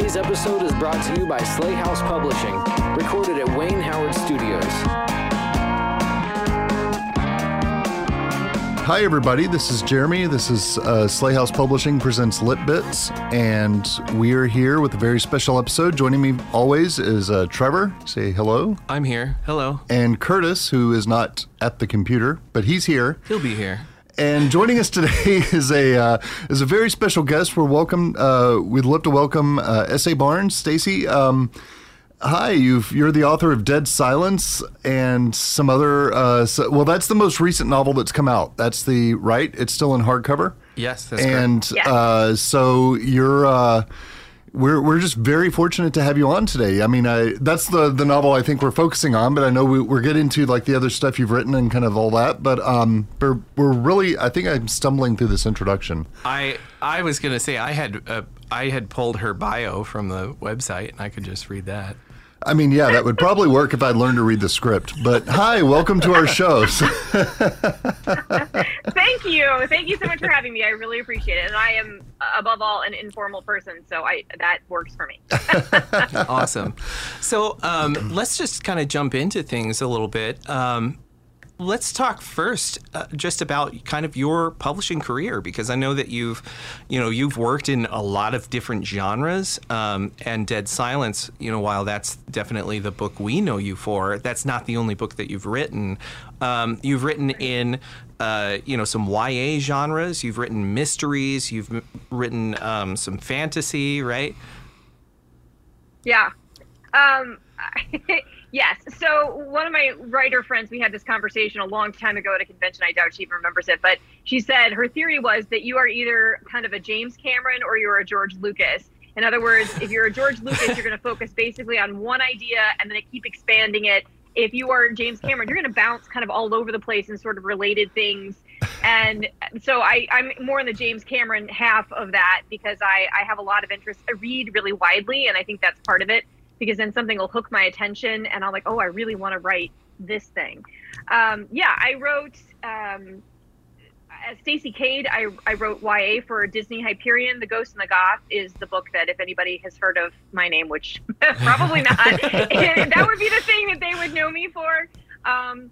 Today's episode is brought to you by Slay House Publishing, recorded at Wayne Howard Studios. Hi, everybody. This is Jeremy. This is uh, Slay House Publishing presents Lit Bits, and we are here with a very special episode. Joining me always is uh, Trevor. Say hello. I'm here. Hello. And Curtis, who is not at the computer, but he's here. He'll be here. And joining us today is a uh, is a very special guest. We're welcome. Uh, we'd love to welcome uh, S.A. Barnes, Stacey. Um, Hi, you've, you're the author of Dead Silence and some other. Uh, so, well, that's the most recent novel that's come out. That's the right. It's still in hardcover. Yes, that's and uh, so you're. We're we're just very fortunate to have you on today. I mean, I, that's the the novel I think we're focusing on, but I know we, we're getting to like the other stuff you've written and kind of all that. But um, we're we're really. I think I'm stumbling through this introduction. I I was gonna say I had uh, I had pulled her bio from the website and I could just read that. I mean, yeah, that would probably work if I'd learned to read the script. But hi, welcome to our show. Thank you. Thank you so much for having me. I really appreciate it. And I am, above all, an informal person, so I that works for me. awesome. So um, let's just kind of jump into things a little bit. Um, let's talk first uh, just about kind of your publishing career because I know that you've, you know, you've worked in a lot of different genres. Um, and Dead Silence, you know, while that's definitely the book we know you for, that's not the only book that you've written. Um, you've written in. Uh, you know some YA genres. You've written mysteries. You've m- written um, some fantasy, right? Yeah. Yes. So one of my writer friends, we had this conversation a long time ago at a convention. I doubt she even remembers it, but she said her theory was that you are either kind of a James Cameron or you're a George Lucas. In other words, if you're a George Lucas, you're going to focus basically on one idea and then keep expanding it. If you are James Cameron, you're going to bounce kind of all over the place in sort of related things. And so I, I'm more in the James Cameron half of that because I, I have a lot of interest. I read really widely, and I think that's part of it because then something will hook my attention and I'm like, oh, I really want to write this thing. Um, yeah, I wrote um, as Stacey Kade. I, I wrote YA for Disney Hyperion. The Ghost and the Goth is the book that if anybody has heard of my name, which probably not, that would be the thing that they would know me for. Um,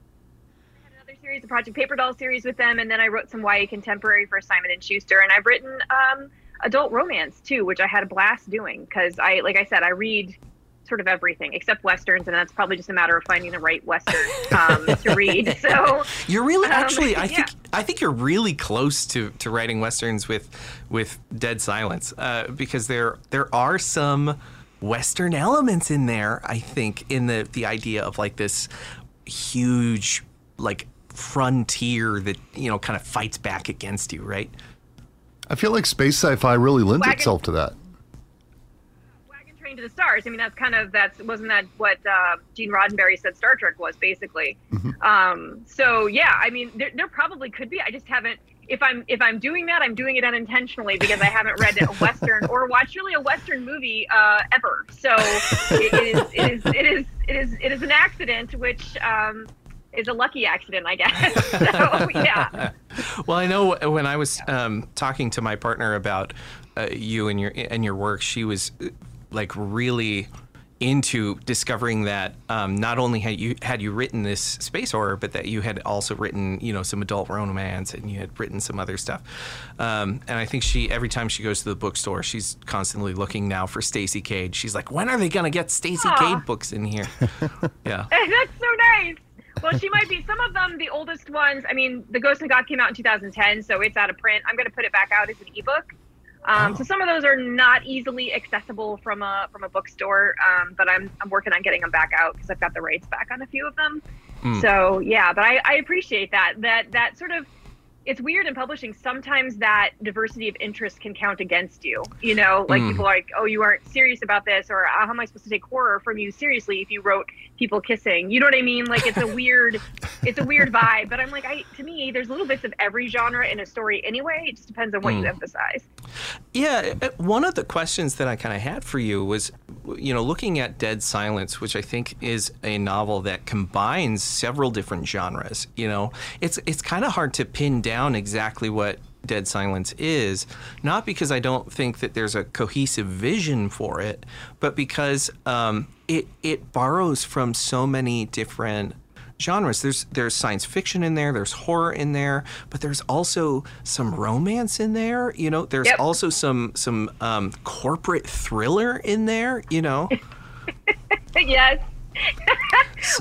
I had another series, the Project Paper Doll series with them, and then I wrote some YA contemporary for Simon and Schuster, and I've written um, adult romance too, which I had a blast doing because I, like I said, I read sort of everything except westerns, and that's probably just a matter of finding the right western um, to read. So you're really um, actually, I yeah. think, I think you're really close to, to writing westerns with with Dead Silence uh, because there there are some western elements in there. I think in the the idea of like this huge like frontier that you know kind of fights back against you, right? I feel like space sci-fi really lends Wagon. itself to that to the stars. I mean, that's kind of that's wasn't that what uh, Gene Roddenberry said Star Trek was basically. Mm-hmm. Um, so yeah, I mean, there, there probably could be. I just haven't. If I'm if I'm doing that, I'm doing it unintentionally because I haven't read a western or watched really a western movie uh, ever. So it, it is it is it is it is it is an accident, which. Um, is a lucky accident, I guess. so, yeah. Well, I know when I was um, talking to my partner about uh, you and your and your work, she was like really into discovering that um, not only had you had you written this space horror, but that you had also written you know some adult romance and you had written some other stuff. Um, and I think she every time she goes to the bookstore, she's constantly looking now for Stacey Kade. She's like, when are they gonna get Stacey Kade books in here? yeah, that's so nice. Well, she might be. Some of them, the oldest ones. I mean, The Ghost and Goth came out in 2010, so it's out of print. I'm going to put it back out as an ebook. Um, oh. So some of those are not easily accessible from a from a bookstore, um, but I'm I'm working on getting them back out because I've got the rights back on a few of them. Mm. So yeah, but I, I appreciate that that that sort of it's weird in publishing. Sometimes that diversity of interest can count against you. You know, like mm. people are like, "Oh, you aren't serious about this," or "How am I supposed to take horror from you seriously if you wrote people kissing?" You know what I mean? Like it's a weird, it's a weird vibe. But I'm like, I to me, there's little bits of every genre in a story anyway. It just depends on what mm. you emphasize. Yeah, uh, one of the questions that I kind of had for you was, you know, looking at Dead Silence, which I think is a novel that combines several different genres. You know, it's it's kind of hard to pin down exactly what Dead Silence is, not because I don't think that there's a cohesive vision for it, but because um, it it borrows from so many different genres. There's there's science fiction in there, there's horror in there, but there's also some romance in there. You know, there's Yep. also some some um, corporate thriller in there. You know, yes.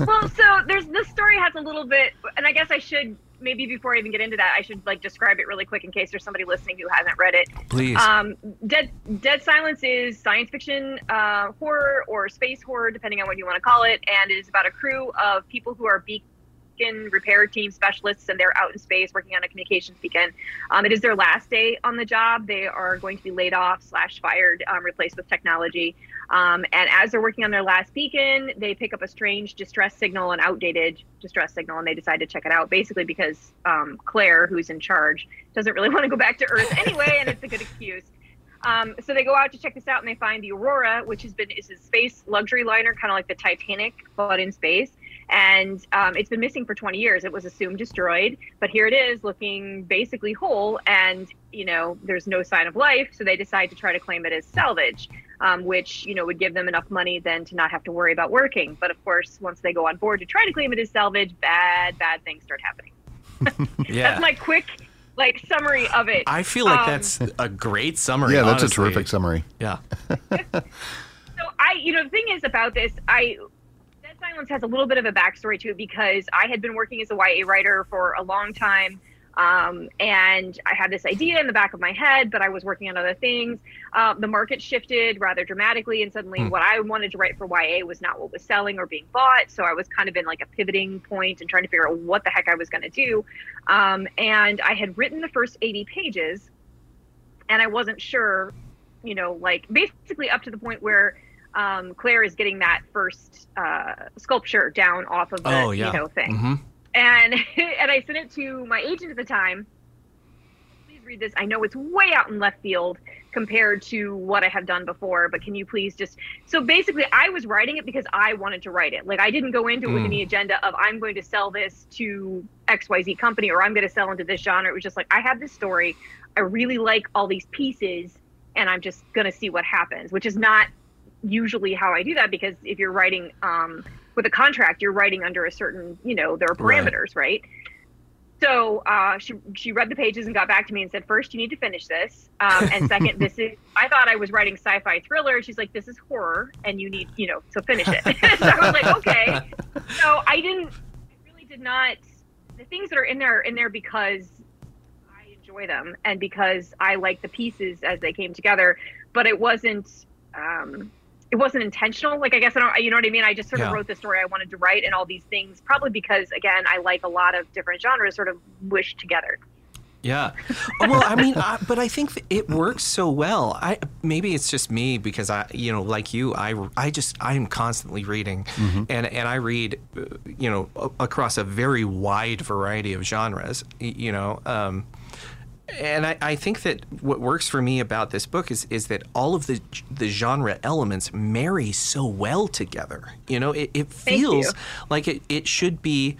well, so there's this story has a little bit, and I guess I should maybe before I even get into that, I should like describe it really quick in case there's somebody listening who hasn't read it. please. Um, Dead Dead Silence is science fiction uh, horror or space horror, depending on what you want to call it, and it is about a crew of people who are beacon repair team specialists, and they're out in space working on a communications beacon. Um, it is their last day on the job. They are going to be laid off slash fired, um, replaced with technology. Um, and as they're working on their last beacon, they pick up a strange distress signal, an outdated distress signal, and they decide to check it out. Basically, because um, Claire, who's in charge, doesn't really want to go back to Earth anyway, and it's a good excuse. Um, so they go out to check this out, and they find the Aurora, which has been is a space luxury liner, kind of like the Titanic, but in space. And um, it's been missing for 20 years. It was assumed destroyed, but here it is, looking basically whole. And you know, there's no sign of life, so they decide to try to claim it as salvage, um, which you know would give them enough money then to not have to worry about working. But of course, once they go on board to try to claim it as salvage, bad, bad things start happening. yeah. That's my quick like summary of it. I feel like Um, that's a great summary. Yeah, that's a terrific summary. Yeah. So I, you know, the thing is about this, I Dead Silence has a little bit of a backstory to it because I had been working as a YA writer for a long time. Um, and I had this idea in the back of my head, but I was working on other things. Uh, the market shifted rather dramatically, and suddenly Hmm. what I wanted to write for YA was not what was selling or being bought. So I was kind of in like a pivoting point and trying to figure out what the heck I was going to do. Um, and I had written the first 80 pages, and I wasn't sure, you know, like basically up to the point where um, Claire is getting that first uh, sculpture down off of the Oh yeah. you know thing hmm and and I sent it to my agent at the time. Please read this. I know it's way out in left field compared to what I have done before, but can you please just so basically I was writing it because I wanted to write it. Like I didn't go into it with Mm. any agenda of I'm going to sell this to XYZ company or I'm going to sell into this genre. It was just like I have this story. I really like all these pieces and I'm just going to see what happens, which is not usually how I do that because if you're writing um, with a contract, you're writing under a certain, you know, there are parameters, right? So uh, she she read the pages and got back to me and said, first you need to finish this, um, and second, this is. I thought I was writing sci-fi thriller. She's like, this is horror, and you need, you know, to finish it. so I was like, okay. So I didn't. I really did not. The things that are in there are in there because I enjoy them and because I like the pieces as they came together. But it wasn't. Um, it wasn't intentional. Like I guess I don't. You know what I mean? I just sort of wrote the story I wanted to write and all these things. Probably because again, I like a lot of different genres sort of wished together. Yeah. Well, I mean, I, but I think it works so well. I maybe it's just me because I, you know, like you, I, I just I'm constantly reading, and and I read, uh, you know, across a very wide variety of genres. You know. Um, and I, I think that what works for me about this book is is that all of the the genre elements marry so well together. You know, it, it feels like it, it should be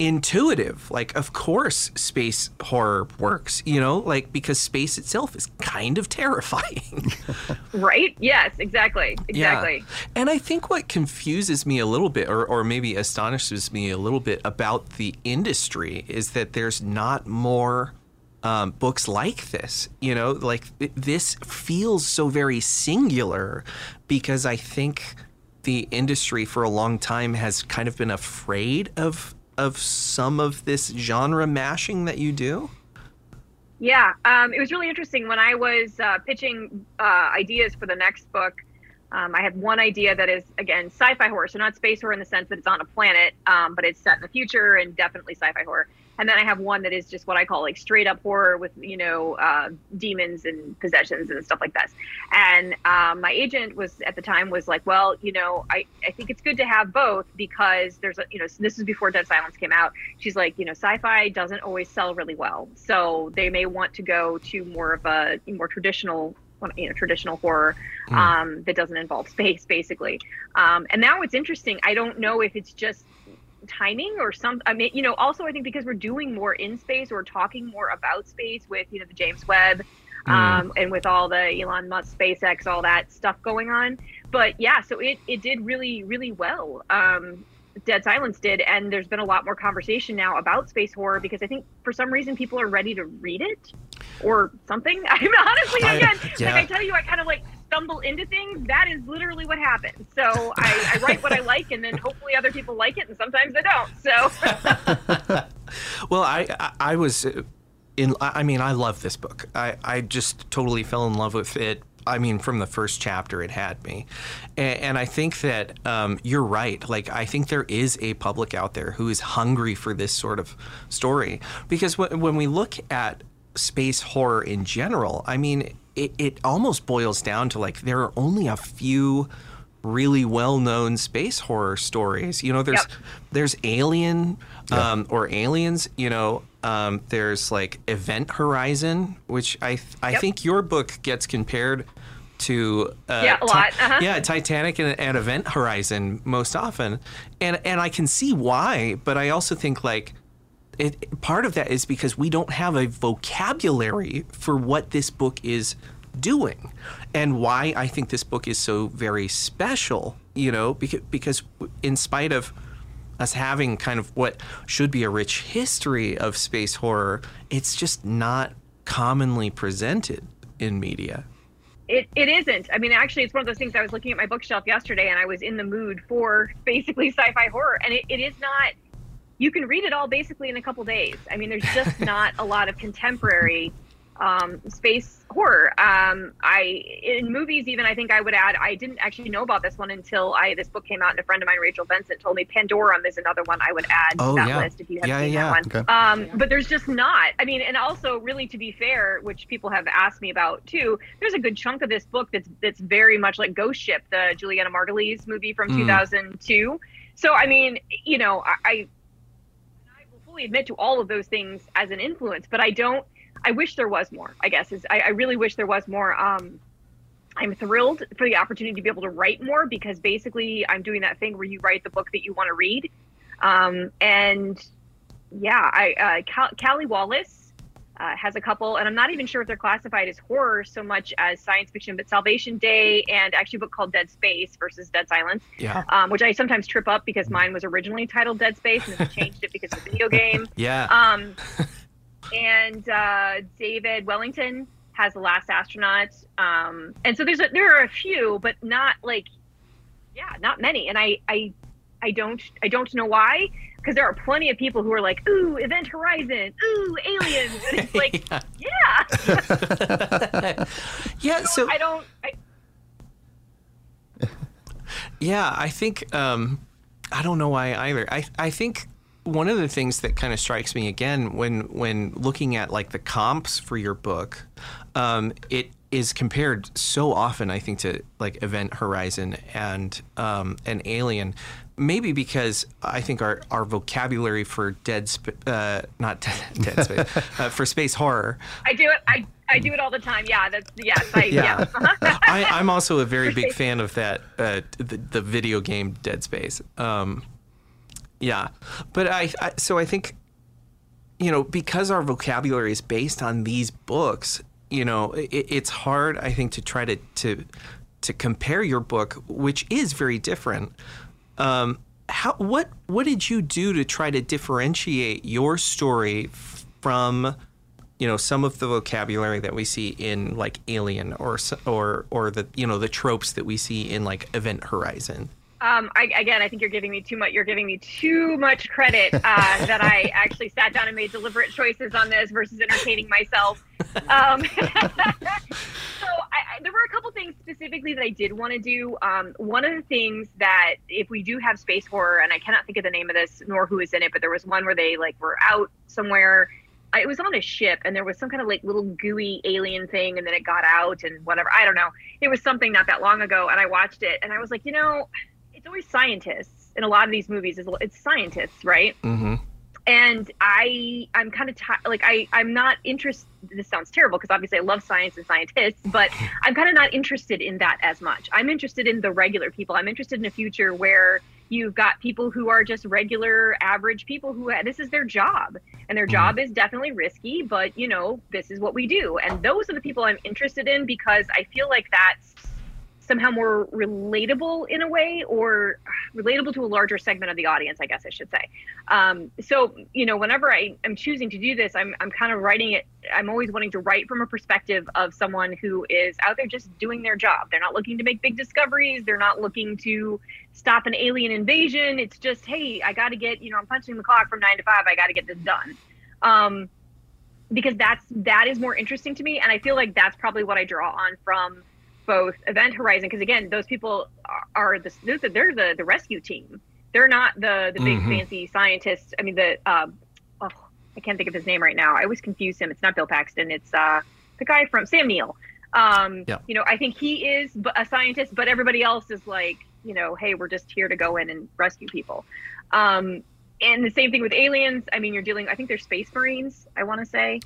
intuitive. Like, of course, space horror works, you know, like because space itself is kind of terrifying. Right? Yes, exactly. Exactly. Yeah. And I think what confuses me a little bit, or, or maybe astonishes me a little bit about the industry, is that there's not more um, books like this. You know, like th- this feels so very singular because I think the industry for a long time has kind of been afraid of of some of this genre mashing that you do. Yeah, um, it was really interesting when I was uh, pitching uh, ideas for the next book. Um, I had one idea that is again sci-fi horror, so not space horror in the sense that it's on a planet, um, but it's set in the future and definitely sci-fi horror. And then I have one that is just what I call like straight up horror with you know uh, demons and possessions and stuff like that. And um, my agent was at the time was like, well, you know, I, I think it's good to have both because there's a you know this is before Dead Silence came out. She's like, you know, sci-fi doesn't always sell really well, so they may want to go to more of a more traditional you know traditional horror um, that doesn't involve space basically um, and now it's interesting i don't know if it's just timing or some i mean you know also i think because we're doing more in space or talking more about space with you know the james webb um, and with all the elon musk spacex all that stuff going on. But yeah so it, it did really really well. Um, dead silence did and there's been a lot more conversation now about space horror because i think for some reason people are ready to read it or something. I mean honestly I- again yeah. like i tell you i kind of like stumble into things that is literally what happens so I, I write what i like and then hopefully other people like it and sometimes they don't so Well, I I, was uh, in. I I mean, I love this book. I I just totally fell in love with it. I mean, from the first chapter, it had me, and, and I think that um, you're right. Like, I think there is a public out there who is hungry for this sort of story because when, when we look at space horror in general, I mean, it, it almost boils down to like there are only a few really well-known space horror stories. You know, there's Yep. there's Alien um, or Aliens. You know, um, there's like Event Horizon, which I th- I Yep. think your book gets compared to uh, Yeah, a lot, uh-huh. yeah Titanic and, and Event Horizon most often, and and I can see why, but I also think like. It, part of that is because we don't have a vocabulary for what this book is doing and why I think this book is so very special, you know, because, because in spite of us having kind of what should be a rich history of space horror, it's just not commonly presented in media. It, it isn't. I mean, actually, it's one of those things. I was looking at my bookshelf yesterday, and I was in the mood for basically sci-fi horror, and it, it is not. You can read it all basically in a couple days. I mean, there's just not a lot of contemporary um, space horror. Um, I in movies, even I think I would add. I didn't actually know about this one until I this book came out, and a friend of mine, Rachel Vincent, told me Pandorum is another one I would add Oh, to that yeah. list if you have Yeah, seen yeah. that one. Okay. Um, but there's just not. I mean, and also, really, to be fair, which people have asked me about too, there's a good chunk of this book that's that's very much like Ghost Ship, the Julianna Margulies movie from Mm. 2002. So, I mean, you know, I, I fully admit to all of those things as an influence, but I don't. I wish there was more. I guess is I, I really wish there was more. Um, I'm thrilled for the opportunity to be able to write more because basically I'm doing that thing where you write the book that you want to read. Um, and yeah, I uh, Cal- Kali Wallace uh, has a couple, and I'm not even sure if they're classified as horror so much as science fiction, but Salvation Day and actually a book called Dead Space versus Dead Silence, Yeah. um, which I sometimes trip up because mine was originally titled Dead Space and they changed it because of the video game. Yeah. Um, and uh, David Wellington has the Last Astronaut, um, and so there's a, there are a few, but not like, yeah, not many. And I I I don't I don't know why because there are plenty of people who are like, ooh, Event Horizon, ooh, aliens, and it's like, yeah, yeah. So I don't. I, Yeah, I think um, I don't know why either. I I think one of the things that kind of strikes me again when when looking at like the comps for your book, um, it is compared so often. I think to like Event Horizon and um, and Alien. Maybe because I think our, our vocabulary for dead sp- uh, not dead space uh, for space horror I do it. I, I do it all the time. Yeah, that's yes. I, yeah. yeah. I, I'm also a very big fan of that uh, the, the video game Dead Space. Um, yeah, but I, I so I think you know because our vocabulary is based on these books, you know, it, it's hard I think to try to to to compare your book, which is very different. Um, how what what did you do to try to differentiate your story from you know some of the vocabulary that we see in like Alien or or or the you know the tropes that we see in like Event Horizon. Um, I, again, I think you're giving me too much. You're giving me too much credit uh, that I actually sat down and made deliberate choices on this versus entertaining myself. Um, so I, I, there were a couple things specifically that I did want to do. Um, one of the things that if we do have space horror, and I cannot think of the name of this nor who is in it, but there was one where they like were out somewhere. I- It was on a ship, and there was some kind of like little gooey alien thing, and then it got out and whatever. I don't know. It was something not that long ago, and I watched it, and I was like, you know, it's always scientists in a lot of these movies. It's, it's scientists, right? Mm-hmm. and i i'm kind of ti like i i'm not interested this sounds terrible because obviously i love science and scientists but i'm kind of not interested in that as much i'm interested in the regular people i'm interested in a future where You've got people who are just regular, average people who this is their job, and their job is definitely risky, but you know, this is what we do. And those are the people I'm interested in because I feel like that's somehow more relatable in a way or relatable to a larger segment of the audience i guess i should say. Um, so you know whenever i am choosing to do this I'm, I'm kind of writing it i'm always wanting to write from a perspective of someone who is out there just doing their job. They're not looking to make big discoveries. They're not looking to stop an alien invasion. It's just hey i got to get you know i'm punching the clock from nine to five. I got to get this done. Um, because that's that is more interesting to me. And i feel like that's probably what i draw on from both Event Horizon, because again, those people are, the they're, the the rescue team. They're not the the big mm-hmm. fancy scientists. I mean, the um, oh, I can't think of his name right now. I always confuse him. It's not Bill Paxton. It's uh, the guy from Sam Neill. Um, yeah. You know, I think he is a scientist, but everybody else is like, you know, hey, we're just here to go in and rescue people. Um, and the same thing with aliens. I mean, you're dealing. I think they're space marines. I want to say.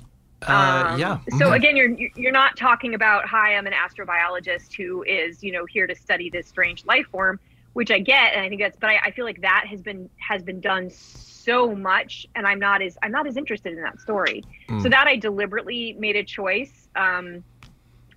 Uh, um, yeah. So again, you're you're not talking about hi, I'm an astrobiologist who is you know here to study this strange life form, which I get, and I think that's. But I, I feel like that has been has been done so much, and I'm not as I'm not as interested in that story. Mm. So that I deliberately made a choice, um,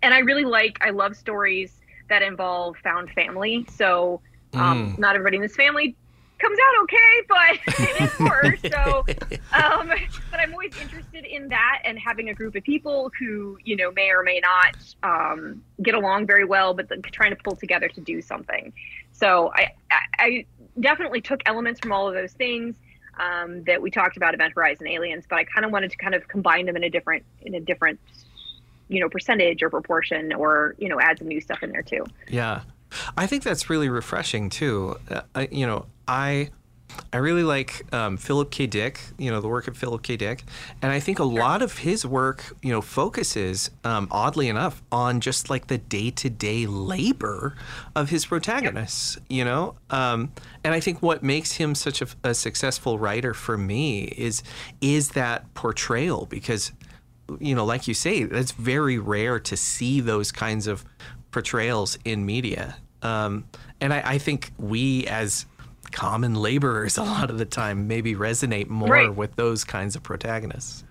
and I really like I love stories that involve found family. So um, mm. not everybody in this family comes out okay, but it is horror. So, um, but I'm always interested in that and having a group of people who, you know, may or may not um, get along very well, but trying to pull together to do something. So I, I definitely took elements from all of those things um, that we talked about, Event Horizon Aliens, but I kind of wanted to kind of combine them in a different, in a different, you know, percentage or proportion, or you know, add some new stuff in there too. Yeah. I think that's really refreshing too. Uh, you know, I I really like um, Philip K. Dick, you know, the work of Philip K. Dick. And I think a lot of his work, you know, focuses, um, oddly enough, on just like the day to day labor of his protagonists, you know? Um, and I think what makes him such a, a, successful writer for me is, is that portrayal because, you know, like you say, it's very rare to see those kinds of portrayals in media. Um, and I, I think we as common laborers a lot of the time maybe resonate more right. with those kinds of protagonists.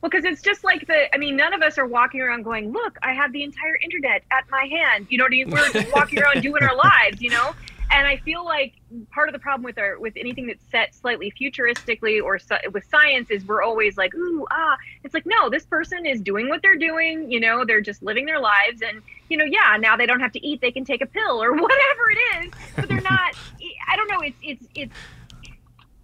Well, because it's just like the, I mean, none of us are walking around going, look, I have the entire internet at my hand. You know, what I mean? we're just walking around doing our lives, you know? and I feel like part of the problem with our with anything that's set slightly futuristically or with science is we're always like ooh ah it's like no this person is doing what they're doing you know they're just living their lives and you know yeah now they don't have to eat they can take a pill or whatever it is but they're not I don't know it's it's it's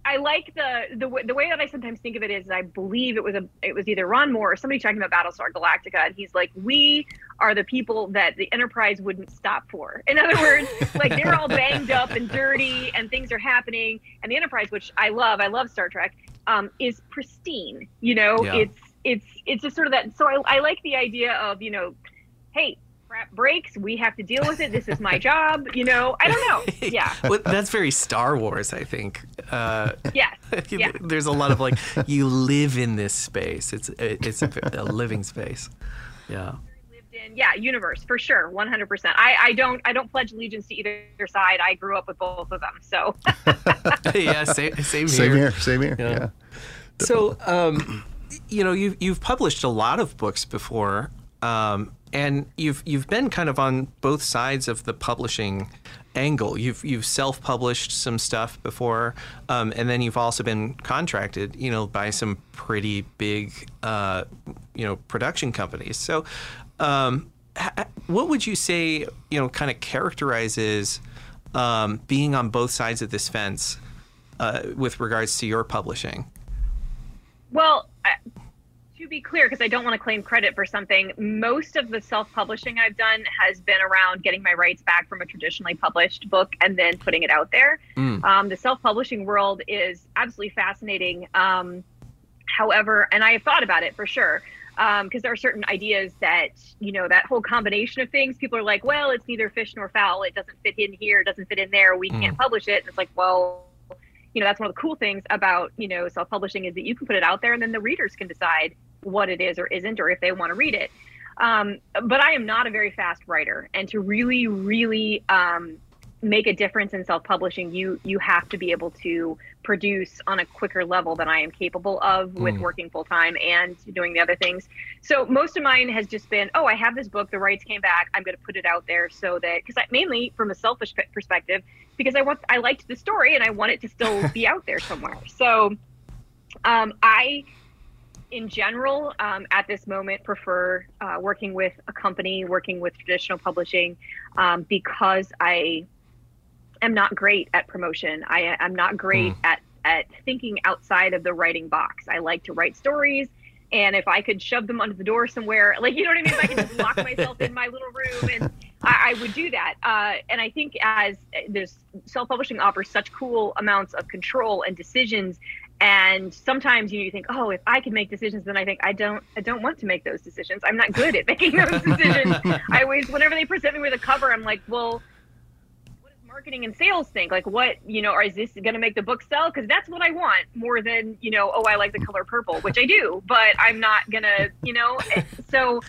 I like the the the way that I sometimes think of it is I believe it was a it was either Ron Moore or somebody talking about Battlestar Galactica and he's like we are the people that the Enterprise wouldn't stop for. In other words, like they're all banged up and dirty and things are happening and the Enterprise, which I love, I love Star Trek, um, is pristine. You know, yeah. it's it's it's just sort of that. So I, I like the idea of you know, hey, crap breaks. We have to deal with it. This is my job. You know, I don't know. Yeah. well, that's very Star Wars, I think. Uh, yes. yeah. There's a lot of like, you live in this space. It's it's a, a living space. Yeah. In, Yeah, universe for sure, 100%. I, I don't I don't pledge allegiance to either side. I grew up with both of them, so. yeah, same same here. Same here. Same here. Yeah. yeah. So, um, you know, you've you've published a lot of books before. Um, and you've you've been kind of on both sides of the publishing angle. You've you've self-published some stuff before, um, and then you've also been contracted, you know, by some pretty big, uh, you know, production companies. So, um, ha- what would you say, you know, kind of characterizes um, being on both sides of this fence uh, with regards to your publishing? Well. I- to be clear, because I don't want to claim credit for something, most of the self publishing I've done has been around getting my rights back from a traditionally published book and then putting it out there. Mm. Um, the self publishing world is absolutely fascinating. Um, however, and I have thought about it for sure. Because um, there are certain ideas that, you know, that whole combination of things, people are like, well, it's neither fish nor fowl. It doesn't fit in here, it doesn't fit in there. We mm. can't publish it. And it's like, well, you know, that's one of the cool things about, you know, self publishing is that you can put it out there and then the readers can decide what it is or isn't, or if they want to read it. Um, but I am not a very fast writer, and to really, really um, make a difference in self-publishing you you have to be able to produce on a quicker level than i am capable of with Mm. working full-time and doing the other things so most of mine has just been oh i have this book the rights came back i'm going to put it out there so that because mainly from a selfish perspective because i want i liked the story and i want it to still be out there somewhere so um, i in general, um, at this moment, prefer uh, working with a company, working with traditional publishing, um, because I am not great at promotion. I am not great at at thinking outside of the writing box. I like to write stories, and if I could shove them under the door somewhere, like you know what I mean, if I could just lock myself in my little room, and I, I would do that. Uh, and I think as there's self-publishing offers such cool amounts of control and decisions and sometimes you, know, you think oh if i can make decisions then i think i don't i don't want to make those decisions. I'm not good at making those decisions. I always whenever they present me with a cover i'm like well what does marketing and sales think? Like what you know or is this going to make the book sell? Because that's what i want more than you know oh i like the color purple which i do but i'm not gonna you know? So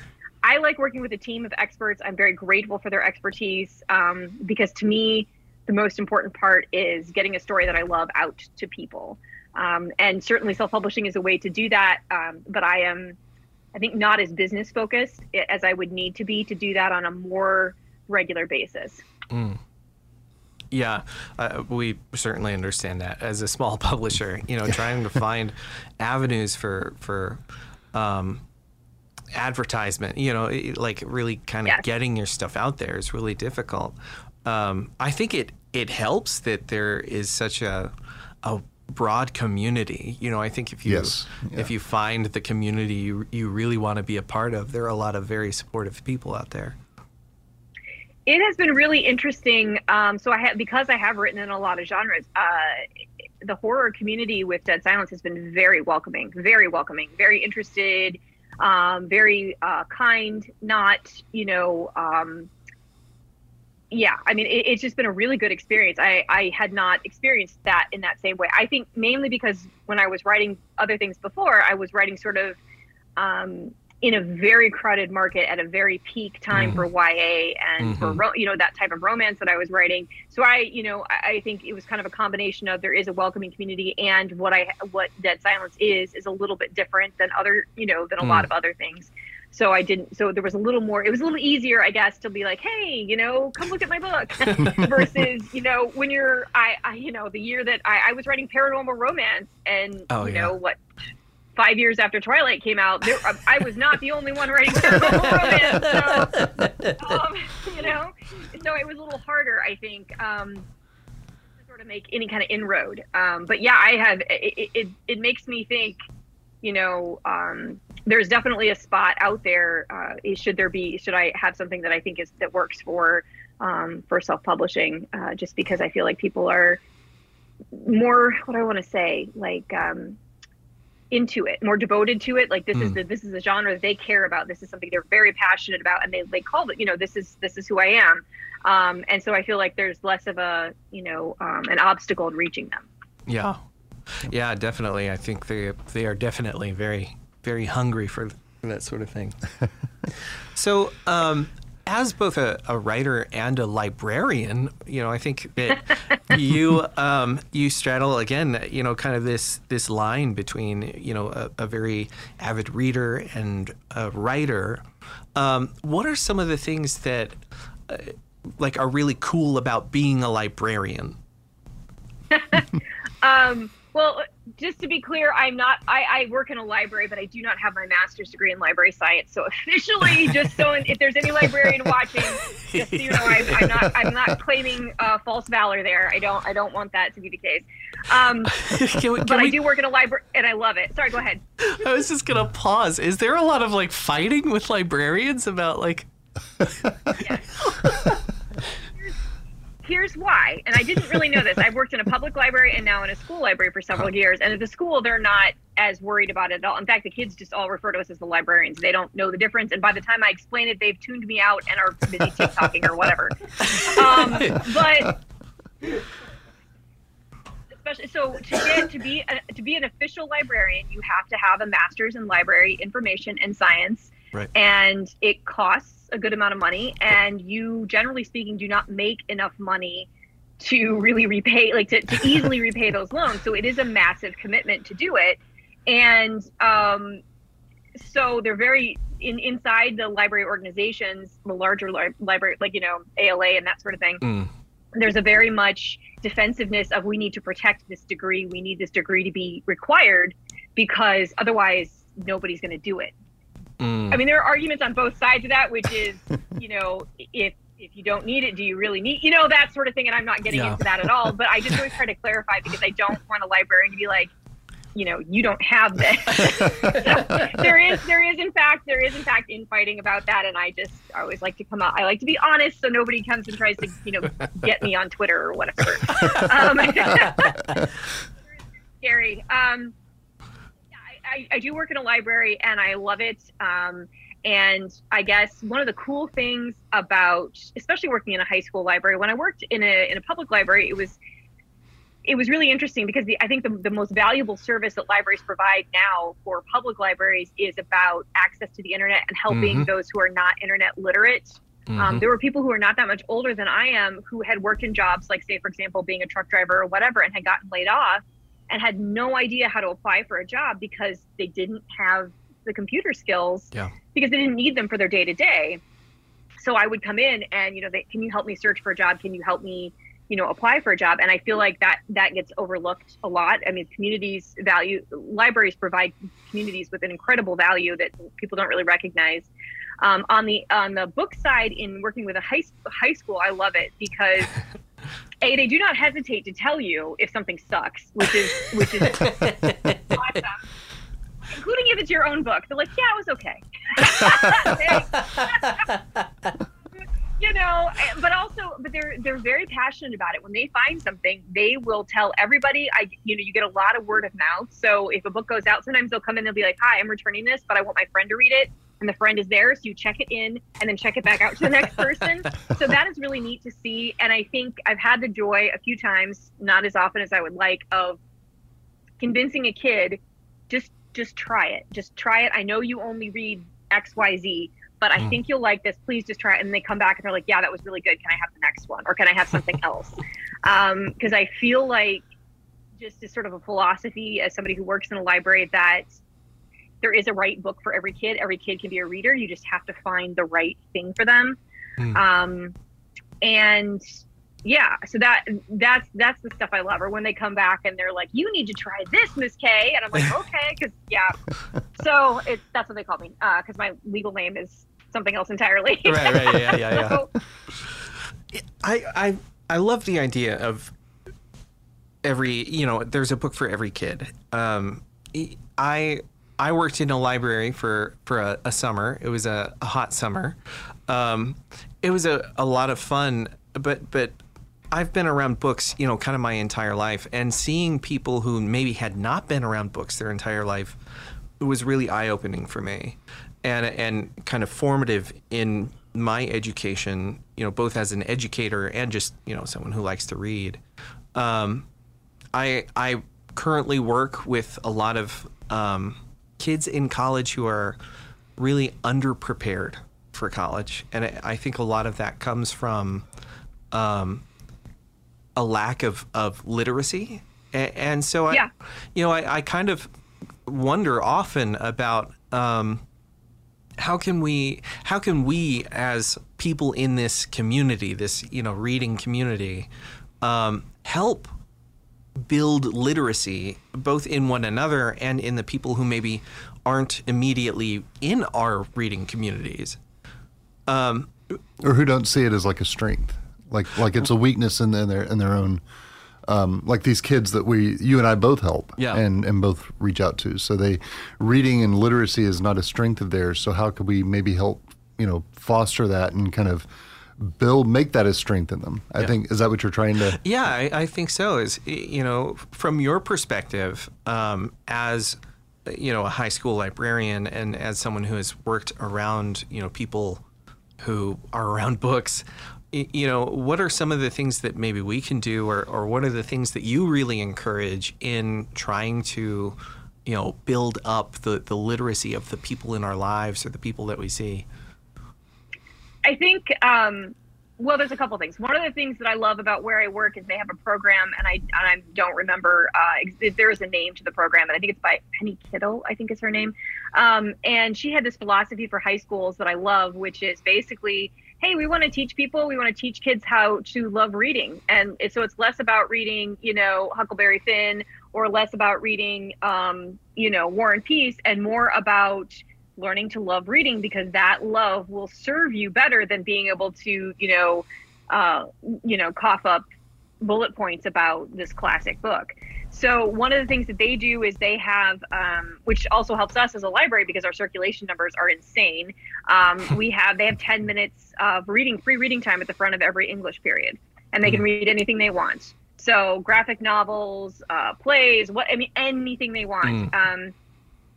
i like working with a team of experts. I'm very grateful for their expertise um, because to me the most important part is getting a story that i love out to people um, and certainly self-publishing is a way to do that um, but i am i think not as business focused as i would need to be to do that on a more regular basis Yeah, uh, we certainly understand that as a small publisher. You know, trying to find avenues for for um, advertisement. You know, like really kind of Yes. getting your stuff out there is really difficult. Um, I think it it helps that there is such a a broad community. You know, I think if you Yes, yeah. if you find the community you you really want to be a part of, there are a lot of very supportive people out there. it has been really interesting um, so i have because i have written in a lot of genres uh, the horror community with dead silence has been very welcoming very welcoming very interested um, very uh, kind not you know um, yeah i mean it, it's just been a really good experience I, I had not experienced that in that same way i think mainly because when i was writing other things before i was writing sort of um, in a very crowded market at a very peak time for YA and for Mhm. ro- you know that type of romance that I was writing. So I, you know, I, I think it was kind of a combination of there is a welcoming community and what I what Dead Silence is is a little bit different than other, you know, than a lot of other things. So I didn't. So there was a little more. It was a little easier, I guess, to be like, hey, you know, come look at my book, versus you know when you're I, I you know the year that I, I was writing paranormal romance and Oh, you yeah. know what five years after Twilight came out, there, I was not the only one writing paranormal romance. So, um, you know, so it was a little harder, I think, um, to sort of make any kind of inroad. Um, but yeah, I have. It, it it makes me think. You know, um, there's definitely a spot out there. Uh, should there be? Should I have something that I think is that works for um, for self-publishing? Uh, just because I feel like people are more. What I want to say? Like. Um, into it, more devoted to it. Like this is Mm. the this is a genre that they care about. This is something they're very passionate about, and they they call it. You know, this is this is who I am. Um, and so I feel like there's less of a you know um, an obstacle in reaching them. Yeah, yeah, definitely. I think they they are definitely very very hungry for that sort of thing. so, um, as both a, a writer and a librarian, you know, I think that you um, you straddle again, you know, kind of this this line between you know a, a very avid reader and a writer. Um, what are some of the things that uh, like are really cool about being a librarian? Um, well, just to be clear, I'm not. I, I work in a library, but I do not have my master's degree in library science. So officially, just so if there's any librarian watching, just so you know, I, I'm not. I'm not claiming uh, false valor there. I don't. I don't want that to be the case. Um, Can we- can but I do work in a library, and I love it. Sorry, go ahead. I was just gonna pause. Is there a lot of like fighting with librarians about like? Here's why. And i didn't really know this. I've worked in a public library and now in a school library for several years. And at the school they're not as worried about it at all. In fact the kids just all refer to us as the librarians. They don't know the difference. And by the time i explain it they've tuned me out and are busy tiktoking or whatever. Um, but especially so to get to be a, to be an official librarian you have to have a master's in library information and science. Right. and it costs a good amount of money and you generally speaking do not make enough money to really repay, like to, to easily repay those loans. So it is a massive commitment to do it. And um, so they're very in inside the library organizations, the larger li- library, like you know ALA and that sort of thing. Mm. There's a very much defensiveness of we need to protect this degree. We need this degree to be required because otherwise nobody's going to do it. Mm. I mean, there are arguments on both sides of that, which is, you know, if if you don't need it, do you really need, you know, that sort of thing. And I'm not getting Yeah. into that at all. But I just always try to clarify because I don't want a librarian to be like, you know, you don't have this. So there is, there is in fact, there is in fact infighting about that, and I just I always like to come out. I like to be honest, so nobody comes and tries to, you know, get me on Twitter or whatever. Um, scary. Um, yeah, I, I, do work in a library and I love it. Um, and I guess one of the cool things about, especially working in a high school library, when I worked in a in a public library, it was it was really interesting because the, I think the, the most valuable service that libraries provide now for public libraries is about access to the internet and helping Mhm. those who are not internet literate. Um, Mhm. there were people who are not that much older than I am who had worked in jobs like, say, for example, being a truck driver or whatever, and had gotten laid off and had no idea how to apply for a job because they didn't have the computer skills Yeah. because they didn't need them for their day to day. So I would come in and, you know, they, can you help me search for a job? Can you help me, you know, apply for a job? And I feel like that that gets overlooked a lot. I mean, communities value libraries provide communities with an incredible value that people don't really recognize. Um, on the on the book side, in working with a high high school, I love it because a they do not hesitate to tell you if something sucks, which is which is awesome. Including if it's your own book, they're like, yeah, it was okay. you know, but also, but they're they're very passionate about it. When they find something, they will tell everybody. I, you know, you get a lot of word of mouth. So if a book goes out, sometimes they'll come in, they'll be like, "Hi, I'm returning this, but I want my friend to read it." And the friend is there, so you check it in and then check it back out to the next person. so that is really neat to see. And I think I've had the joy a few times, not as often as I would like, of convincing a kid just just try it just try it i know you only read xyz but i Mm. think you'll like this please just try it and they come back and they're like yeah that was really good can i have the next one or can i have something else because i feel like just as sort of a philosophy as somebody who works in a library that there is a right book for every kid. Every kid can be a reader. You just have to find the right thing for them. Mm. um, and yeah so that that's that's the stuff i love. Or when they come back and they're like you need to try this miss k. And i'm like okay because yeah. So it's that's what they call me because my legal name is something else entirely. Right, right, yeah, yeah, yeah. I, I I love the idea of every you know there's a book for every kid. Um, I I worked in a library for for a, a summer. It was a, a hot summer. Um, it was a, a lot of fun, but but I've been around books, you know, kind of my entire life, and seeing people who maybe had not been around books their entire life was really eye opening for me, and and kind of formative in my education. You know, both as an educator and just you know someone who likes to read. Um, I I currently work with a lot of um, kids in college who are really underprepared for college, and I, think a lot of that comes from um, a lack of of literacy, and, and so I, Yeah. you know, I, I kind of wonder often about. Um, how can we how can we as people in this community this you know reading community um, help build literacy both in one another and in the people who maybe aren't immediately in our reading communities um, or who don't see it as like a strength, like like it's a weakness in, in their in their own. Um, like these kids that we, you and I both help, Yeah. and and both reach out to. So they, reading and literacy is not a strength of theirs. So how could we maybe help, you know, foster that and kind of build, make that a strength in them? I think is that what you're trying to? Yeah, I, I think so. Is you know, from your perspective, um, as you know, a high school librarian and as someone who has worked around you know people who are around books, you know, what are some of the things that maybe we can do, or or what are the things that you really encourage in trying to you know build up the the literacy of the people in our lives or the people that we see? I think um, well, there's a couple things. One of the things that I love about where I work is they have a program, and I and I don't remember uh, if there is a name to the program, and I think it's by Penny Kittle, I think is her name. Um, and she had this philosophy for high schools that I love, which is basically, hey, we want to teach people, we want to teach kids how to love reading, and so it's less about reading, you know, Huckleberry Finn, or less about reading, um, you know, War and Peace, and more about learning to love reading because that love will serve you better than being able to, you know, uh, you know, cough up bullet points about this classic book. So one of the things that they do is they have, um, which also helps us as a library because our circulation numbers are insane. Um, we have they have 10 minutes of reading, free reading time at the front of every English period, and they can mm. read anything they want. So graphic novels, uh, plays, what I mean, anything they want. Mm. Um,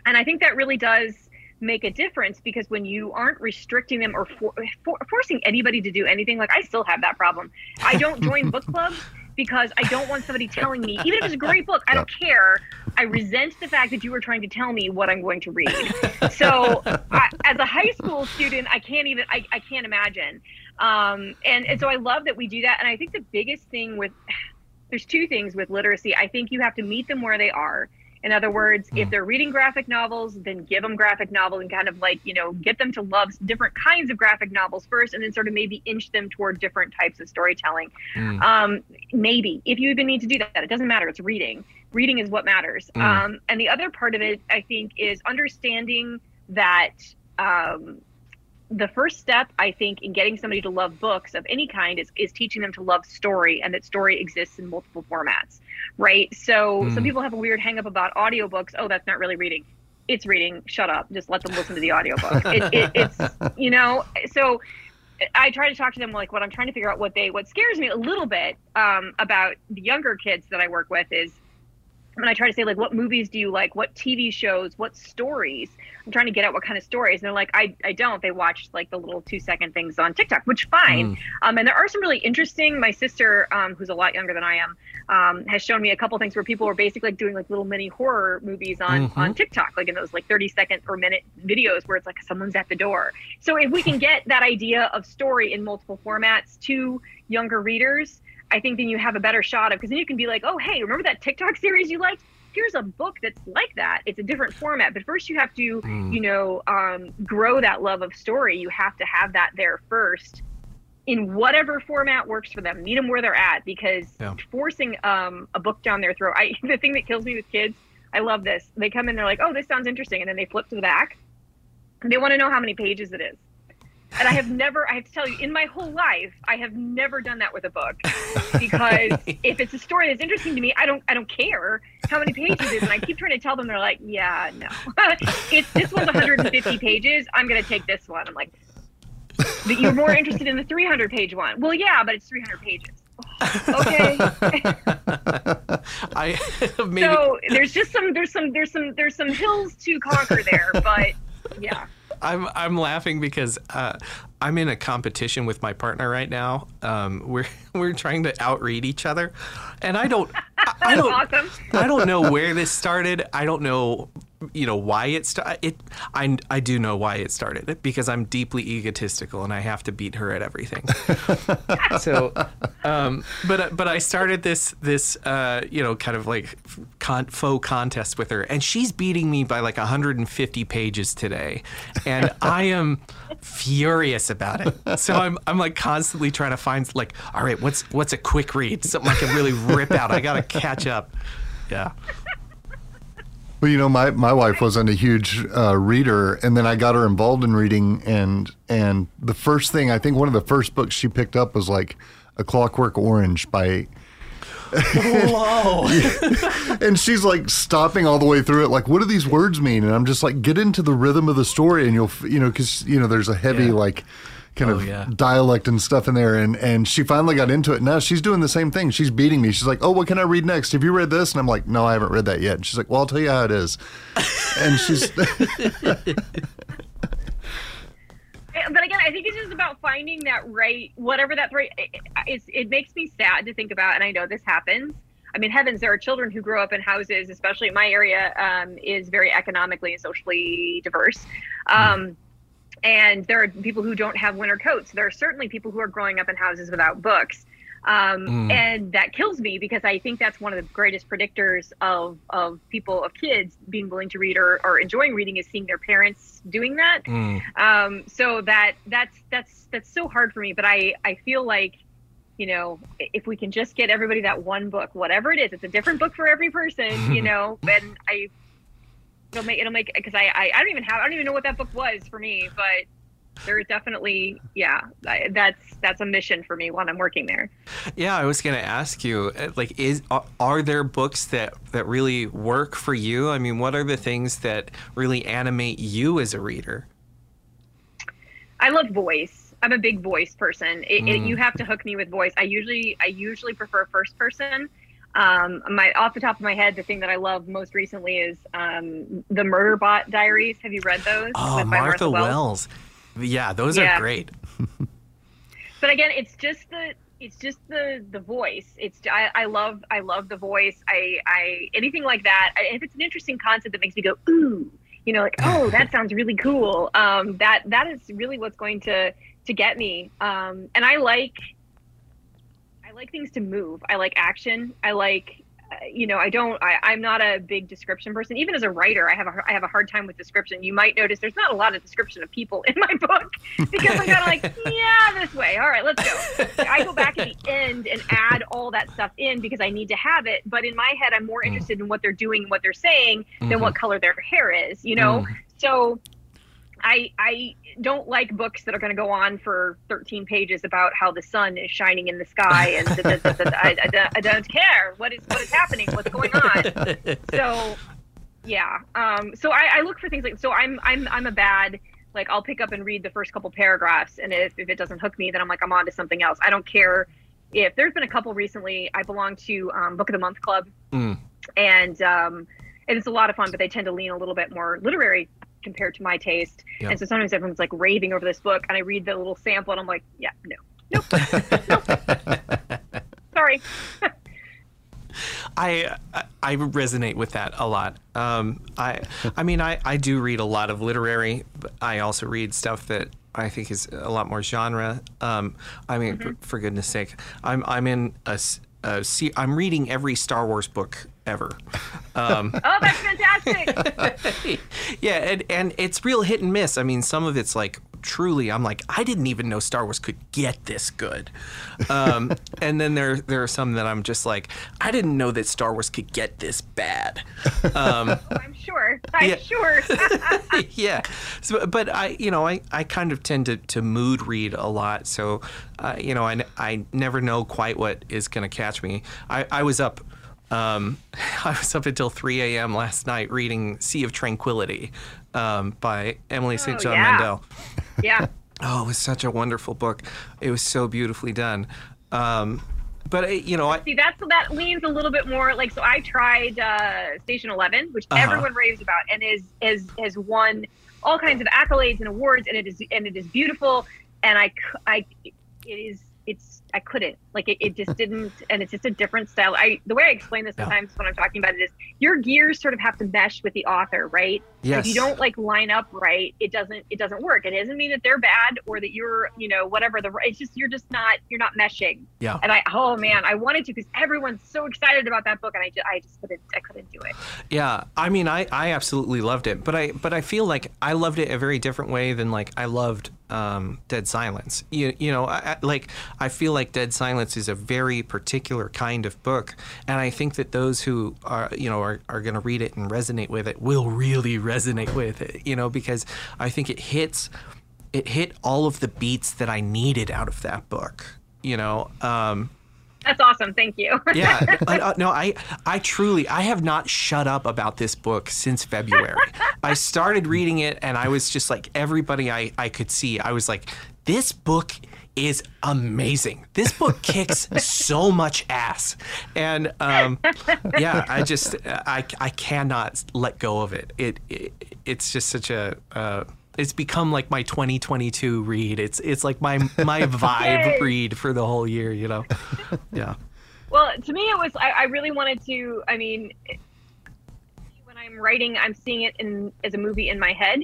and I think that really does make a difference because when you aren't restricting them or for, for, forcing anybody to do anything, like I still have that problem. I don't join book clubs because I don't want somebody telling me, even if it's a great book, I don't care. I resent the fact that you were trying to tell me what I'm going to read. So, I, as a high school student, I can't even, I, I can't imagine. Um, and, and so I love that we do that. And I think the biggest thing with, there's two things with literacy. I think you have to meet them where they are in other words, mm. if hmm. they're reading graphic novels, then give them graphic novels and kind of like, you know, get them to love different kinds of graphic novels first and then sort of maybe inch them toward different types of storytelling. Mm. Um, maybe if you even need to do that, it doesn't matter. It's reading. Reading is what matters. Mm. Um, and the other part of it, I think, is understanding that um, the first step i think in getting somebody to love books of any kind is, is teaching them to love story and that story exists in multiple formats right? So mm. some hmm. people have a weird hang up about audiobooks. Oh that's not really reading. It's reading. Shut up. Just let them listen to the audiobook. It, it, it's you know so i try to talk to them like what i'm trying to figure out what they what scares me a little bit um, about the younger kids that i work with is when I try to say like what movies do you like, what TV shows, what stories, I'm trying to get at what kind of stories. And they're like, I, I don't. They watch like the little two second things on TikTok, which fine. Mm. Um, and there are some really interesting. My sister, um, who's a lot younger than I am, um, has shown me a couple things where people are basically like doing like little mini horror movies on mm-hmm. on TikTok, like in those like 30 second or minute videos where it's like someone's at the door. So if we can get that idea of story in multiple formats to younger readers, I think then you have a better shot of because then you can be like, oh, hey, remember that TikTok series you liked? Here's a book that's like that. It's a different format, but first you have to, mm. you know, um, grow that love of story. You have to have that there first in whatever format works for them. Meet them where they're at because yeah. forcing um, a book down their throat. I the thing that kills me with kids. I love this. They come in, they're like, oh, this sounds interesting, and then they flip to the back. They want to know how many pages it is. And I have never, I have to tell you, in my whole life, I have never done that with a book because if it's a story that's interesting to me, I don't, I don't care how many pages it is. And I keep trying to tell them, they're like, yeah, no, it's this one's 150 pages. I'm gonna take this one. I'm like, but you're more interested in the 300 page one. Well, yeah, but it's 300 pages. Oh, okay. I maybe... so there's just some there's some there's some there's some hills to conquer there, but yeah. I'm I'm laughing because uh, I'm in a competition with my partner right now. Um, we're we're trying to outread each other, and I don't I, I don't awesome. I don't know where this started. I don't know you know why it started. It I I do know why it started because I'm deeply egotistical and I have to beat her at everything. so, um, but but I started this this uh, you know kind of like con- faux contest with her, and she's beating me by like 150 pages today, and I am furious about it. So I'm I'm like constantly trying to find like all right, what's what's a quick read, something I can really rip out. I gotta catch up. Yeah. Well, you know, my, my wife wasn't a huge uh, reader, and then I got her involved in reading, and and the first thing I think one of the first books she picked up was like A Clockwork Orange by. Whoa! and she's like stopping all the way through it, like, what do these words mean? And I'm just like, get into the rhythm of the story, and you'll, you know, because you know, there's a heavy yeah. like kind oh, of yeah. dialect and stuff in there. And and she finally got into it. Now she's doing the same thing. She's beating me. She's like, "Oh, what can I read next? Have you read this?" And I'm like, "No, I haven't read that yet." And she's like, "Well, I'll tell you how it is." and she's. but again, I think it's just about finding that right, whatever that right. It's it makes me sad to think about, and I know this happens. I mean, heavens, there are children who grow up in houses, especially in my area, um, is very economically and socially diverse. Um, and there are people who don't have winter coats. There are certainly people who are growing up in houses without books. Um, Mm. And that kills me because I think that's one of the greatest predictors of, of people, of kids being willing to read or, or enjoying reading is seeing their parents doing that. Mm. Um, so that that's that's that's so hard for me. But I I feel like you know if we can just get everybody that one book, whatever it is, it's a different book for every person. You know, and I it'll make it'll make because I, I I don't even have I don't even know what that book was for me, but there is definitely yeah that's that's a mission for me when I'm working there. Yeah, I was going to ask you, uh, like, is are, are there books that that really work for you? I mean, what are the things that really animate you as a reader? I love voice. I'm a big voice person. It, it, you have to hook me with voice. I usually I usually prefer first person. Um, my off the top of my head, the thing that I love most recently is um, the Murderbot Diaries. Have you read those? Oh, by Martha Wells. Yeah, those Yeah. are great. But again, it's just the it's just the the voice. It's I, I love I love the voice. I I anything like that. I, if it's an interesting concept that makes me go ooh, you know, like oh that sounds really cool. Um, that that is really what's going to to get me. Um, and I like I like things to move. I like action. I like uh, you know I don't I, I'm not a big description person. Even as a writer, I have a I have a hard time with description. You might notice there's not a lot of description of people in my book because I'm kind of like yeah this way. All right, let's go. I go back at the end and add all that stuff in because I need to have it. But in my head, I'm more mm. interested in what they're doing and what they're saying than mm-hmm. what color their hair is. You know, mm. so. I I don't like books that are going to go on for 13 pages about how the sun is shining in the sky and I, I, don't- I don't care what is what is happening, what's going on. So yeah, um, so I, I look for things like so I'm I'm I'm a bad like I'll pick up and read the first couple paragraphs and if, if it doesn't hook me then I'm like I'm on to something else. I don't care if there's been a couple recently. I belong to um, Book of the Month Club Mm. and um, and it's a lot of fun, but they tend to lean a little bit more literary compared to my taste. Yeah. And so sometimes everyone's like raving over this book, and I read the little sample, and I'm like, yeah, no, nope, nope. Sorry. I I- resonate with that a lot. Um, I I mean I, I do read a lot of literary. But I also read stuff that I think is a lot more genre. Um, I mean, Mm-hmm. for, for goodness sake, I'm I'm in a, a I'm reading every Star Wars book ever. Um, Oh, that's fantastic. yeah, and and it's real hit and miss. I mean, some of it's like truly, I'm like, I didn't even know Star Wars could get this good. Um, and then there there are some that I'm just like, I didn't know that Star Wars could get this bad. Um, I'm sure. I'm Yeah. sure. yeah. So, but I, you know, I, I kind of tend to, to mood read a lot. So, uh, you know, I, I never know quite what is going to catch me. I, I was up, um, I was up until 3 a.m. last night reading Sea of Tranquility um, by Emily St. John yeah. Mandel. yeah. Oh, it was such a wonderful book. It was so beautifully done. Um, but, uh, you know, I, See, that's that leans a little bit more like so. I tried uh, Station Eleven, which Uh-huh. everyone raves about, and is is has won all kinds of accolades and awards, and it is and it is beautiful. And I, I, it is it's I couldn't like it, it just didn't, and it's just a different style. I the way I explain this Yeah. sometimes when I'm talking about it is your gears sort of have to mesh with the author, right? yes. If you don't like line up right, it doesn't it doesn't work. It doesn't mean that they're bad or that you're you know whatever the it's just you're just not you're not meshing. Yeah. And I oh man, I wanted to because everyone's so excited about that book, and I just I just couldn't I couldn't do it. Yeah, I mean, I, I absolutely loved it, but I but I feel like I loved it a very different way than like I loved um, Dead Silence. You you know, I, I, like I feel like Dead Silence is a very particular kind of book, and I think that those who are you know are, are going to read it and resonate with it will really resonate with it. You know, because I think it hits it hit all of the beats that I needed out of that book. You know. Um, That's awesome. Thank you. yeah uh, no i i truly i have not shut up about this book since february i started reading it and i was just like everybody i i could see i was like this book is amazing this book kicks so much ass and um yeah i just i i cannot let go of it it, it it's just such a uh it's become like my 2022 read. It's it's like my my vibe read for the whole year, you know. Yeah. Well, to me, it was I, I really wanted to. I mean, when I'm writing, I'm seeing it in as a movie in my head.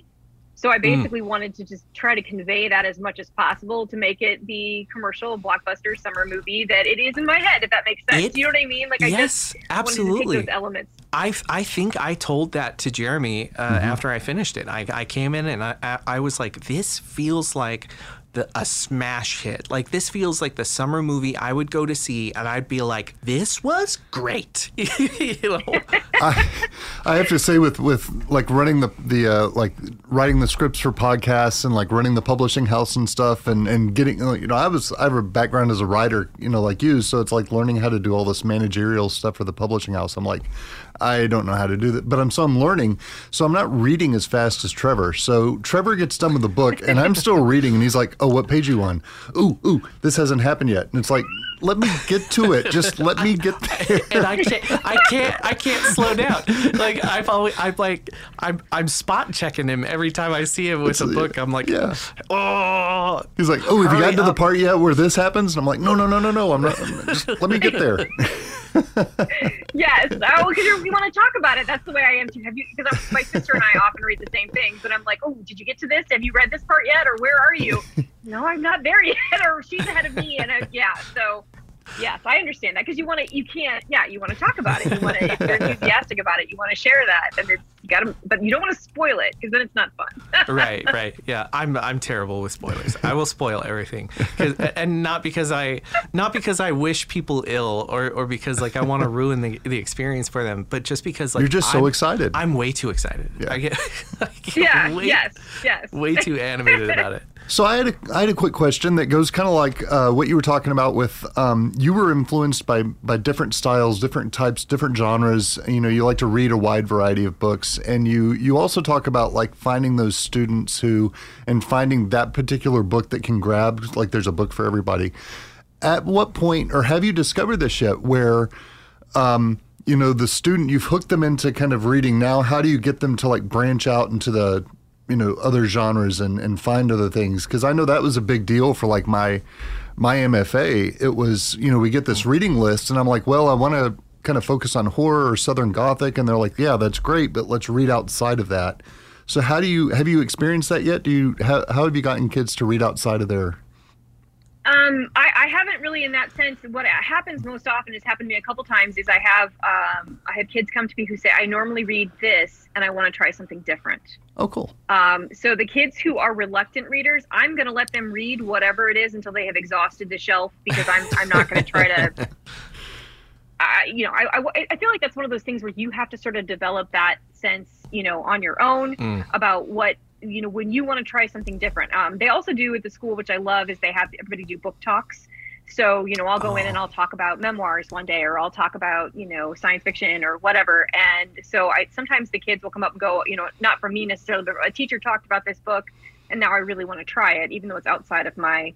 So I basically mm. wanted to just try to convey that as much as possible to make it the commercial blockbuster summer movie that it is in my head, if that makes sense. It, you know what I mean? Like I yes, just absolutely. those elements. I, I think I told that to Jeremy uh, mm-hmm. after I finished it. I, I came in and I, I was like, this feels like the, a smash hit. Like this feels like the summer movie I would go to see, and I'd be like, "This was great." you know, I, I have to say with with like running the the uh, like writing the scripts for podcasts and like running the publishing house and stuff, and and getting you know I was I have a background as a writer, you know, like you, so it's like learning how to do all this managerial stuff for the publishing house. I'm like, I don't know how to do that, but I'm so I'm learning. So I'm not reading as fast as Trevor. So Trevor gets done with the book, and I'm still reading, and he's like, "Oh, what page you on? Ooh, ooh, this hasn't happened yet." And it's like, let me get to it. Just let me get there. and I can't, I can't, I can't slow down. Like I've always, I'm like, I'm, I'm spot checking him every time I see him with it's, a book. I'm like, yeah. oh. He's like, oh, have you gotten to the part yet where this happens? And I'm like, no, no, no, no, no. I'm not. Just let me get there. yes. Oh, because you want to talk about it. That's the way I am too. Have you? Because my sister and I often read the same things, but I'm like, oh, did you get to this? Have you read this part yet? Or where are you? No, I'm not there yet. Or she's ahead of me. And I, yeah, so yes, I understand that because you want to, you can't, yeah, you want to talk about it. You want to, if you're enthusiastic about it, you want to share that, and it's you got to, but you don't want to spoil it because then it's not fun. right, right, yeah. I'm I'm terrible with spoilers. I will spoil everything, and not because I, not because I wish people ill or or because like I want to ruin the the experience for them, but just because like you're just I'm, so excited. I'm way too excited. Yeah. I get, I get yeah, way, yes, yes. Way too animated about it. So I had a, I had a quick question that goes kind of like uh, what you were talking about with um, you were influenced by by different styles, different types, different genres. You know, you like to read a wide variety of books, and you you also talk about like finding those students who and finding that particular book that can grab. Like, there's a book for everybody. At what point, or have you discovered this yet, where um, you know the student you've hooked them into kind of reading now how do you get them to like branch out into the you know other genres and and find other things because I know that was a big deal for like my my MFA. It was you know we get this reading list and I'm like, well, I want to kind of focus on horror or Southern Gothic, and they're like, yeah, that's great, but let's read outside of that. So how do you have you experienced that yet? Do you how, how have you gotten kids to read outside of their um, I, I, haven't really in that sense. What happens most often has happened to me a couple times is I have um, I have kids come to me who say I normally read this and I want to try something different. Oh, cool. Um, so the kids who are reluctant readers, I'm going to let them read whatever it is until they have exhausted the shelf because I'm I'm not going to try to. I, you know, I, I, I feel like that's one of those things where you have to sort of develop that sense, you know, on your own mm. about what you know when you want to try something different um, they also do at the school which i love is they have everybody do book talks so you know i'll go oh. in and oh. i'll talk about memoirs one day or i'll talk about you know science fiction or whatever and so i sometimes the kids will come up and go you know not from me necessarily but a teacher talked about this book and now i really want to try it even though it's outside of my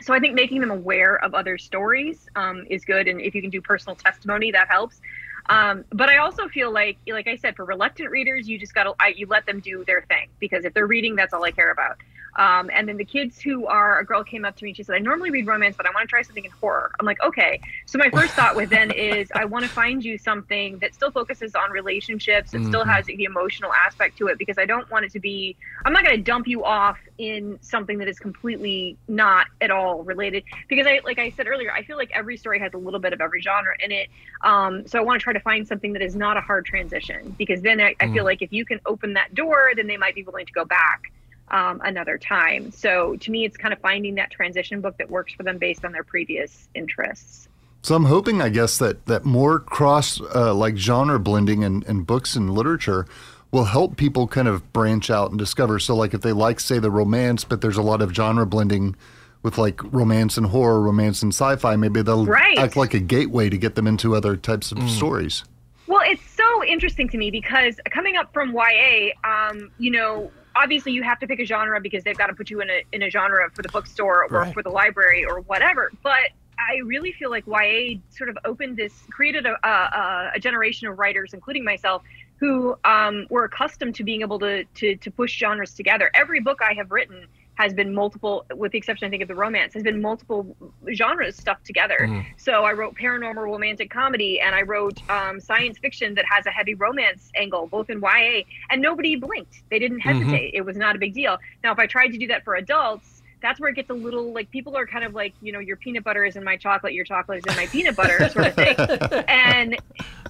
so i think making them aware of other stories um, is good and if you can do personal testimony that helps um, but I also feel like, like I said, for reluctant readers, you just got to you let them do their thing because if they're reading, that's all I care about. Um, and then the kids who are, a girl came up to me and she said, I normally read romance, but I want to try something in horror. I'm like, okay. So my first thought with then is I want to find you something that still focuses on relationships and mm-hmm. still has the emotional aspect to it because I don't want it to be, I'm not going to dump you off in something that is completely not at all related because I, like I said earlier, I feel like every story has a little bit of every genre in it. Um, so I want to try to find something that is not a hard transition because then I, I feel mm. like if you can open that door, then they might be willing to go back um, another time. So to me, it's kind of finding that transition book that works for them based on their previous interests. So I'm hoping, I guess, that that more cross uh, like genre blending in, in books and literature will help people kind of branch out and discover. So like if they like, say, the romance, but there's a lot of genre blending with like romance and horror, romance and sci-fi, maybe they'll right. act like a gateway to get them into other types of mm. stories. Well, it's so interesting to me because coming up from YA, um, you know, obviously you have to pick a genre because they've got to put you in a in a genre for the bookstore or right. for the library or whatever. But I really feel like YA sort of opened this, created a, a, a generation of writers, including myself, who um, were accustomed to being able to, to to push genres together. Every book I have written has been multiple, with the exception I think of the romance, has been multiple genres stuck together. So I wrote paranormal romantic comedy, and I wrote um, science fiction that has a heavy romance angle, both in YA, and nobody blinked. They didn't hesitate. It was not a big deal. Now, if I tried to do that for adults, that's where it gets a little like people are kind of like you know your peanut butter is in my chocolate, your chocolate is in my peanut butter sort of thing, and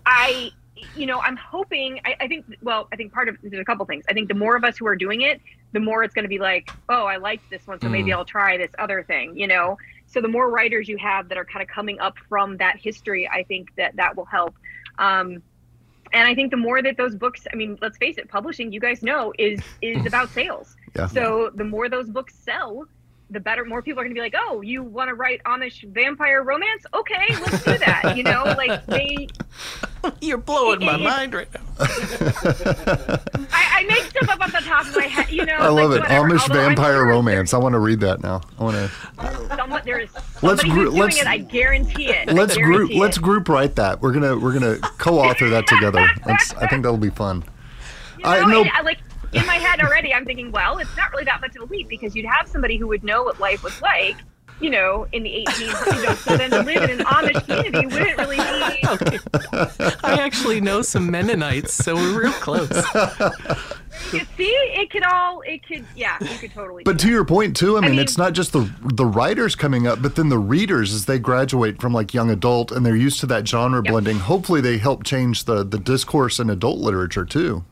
I you know, I'm hoping. I, I, think. Well, I think part of there's a couple things. I think the more of us who are doing it, the more it's going to be like, oh, I liked this one, so mm. maybe I'll try this other thing. You know, so the more writers you have that are kind of coming up from that history, I think that that will help. Um, and I think the more that those books, I mean, let's face it, publishing, you guys know, is is about sales. Yeah. So the more those books sell, the better more people are going to be like oh you want to write amish vampire romance okay let's do that you know like they you're blowing my mind right now. I, I, make stuff up off the top of my head you know i love like, it. Whatever. amish Although vampire romance. i want to read that now. I want to Someone, there is let's group let's it, i guarantee it. Let's guarantee group it. let's group write that. We're gonna we're gonna co-author that together. That's, i think that'll be fun. You know, I know. Uh, like in my head already, I'm thinking, well, it's not really that much of a leap because you'd have somebody who would know what life was like, you know, in the 1800s. You know, so then to live in an Amish community wouldn't really be. I actually know some Mennonites, so we're real close. You see, it could all, it could, yeah, you could totally. But to that. your point too, I mean, I mean, it's not just the the writers coming up, but then the readers as they graduate from like young adult and they're used to that genre yep. blending. Hopefully, they help change the the discourse in adult literature too.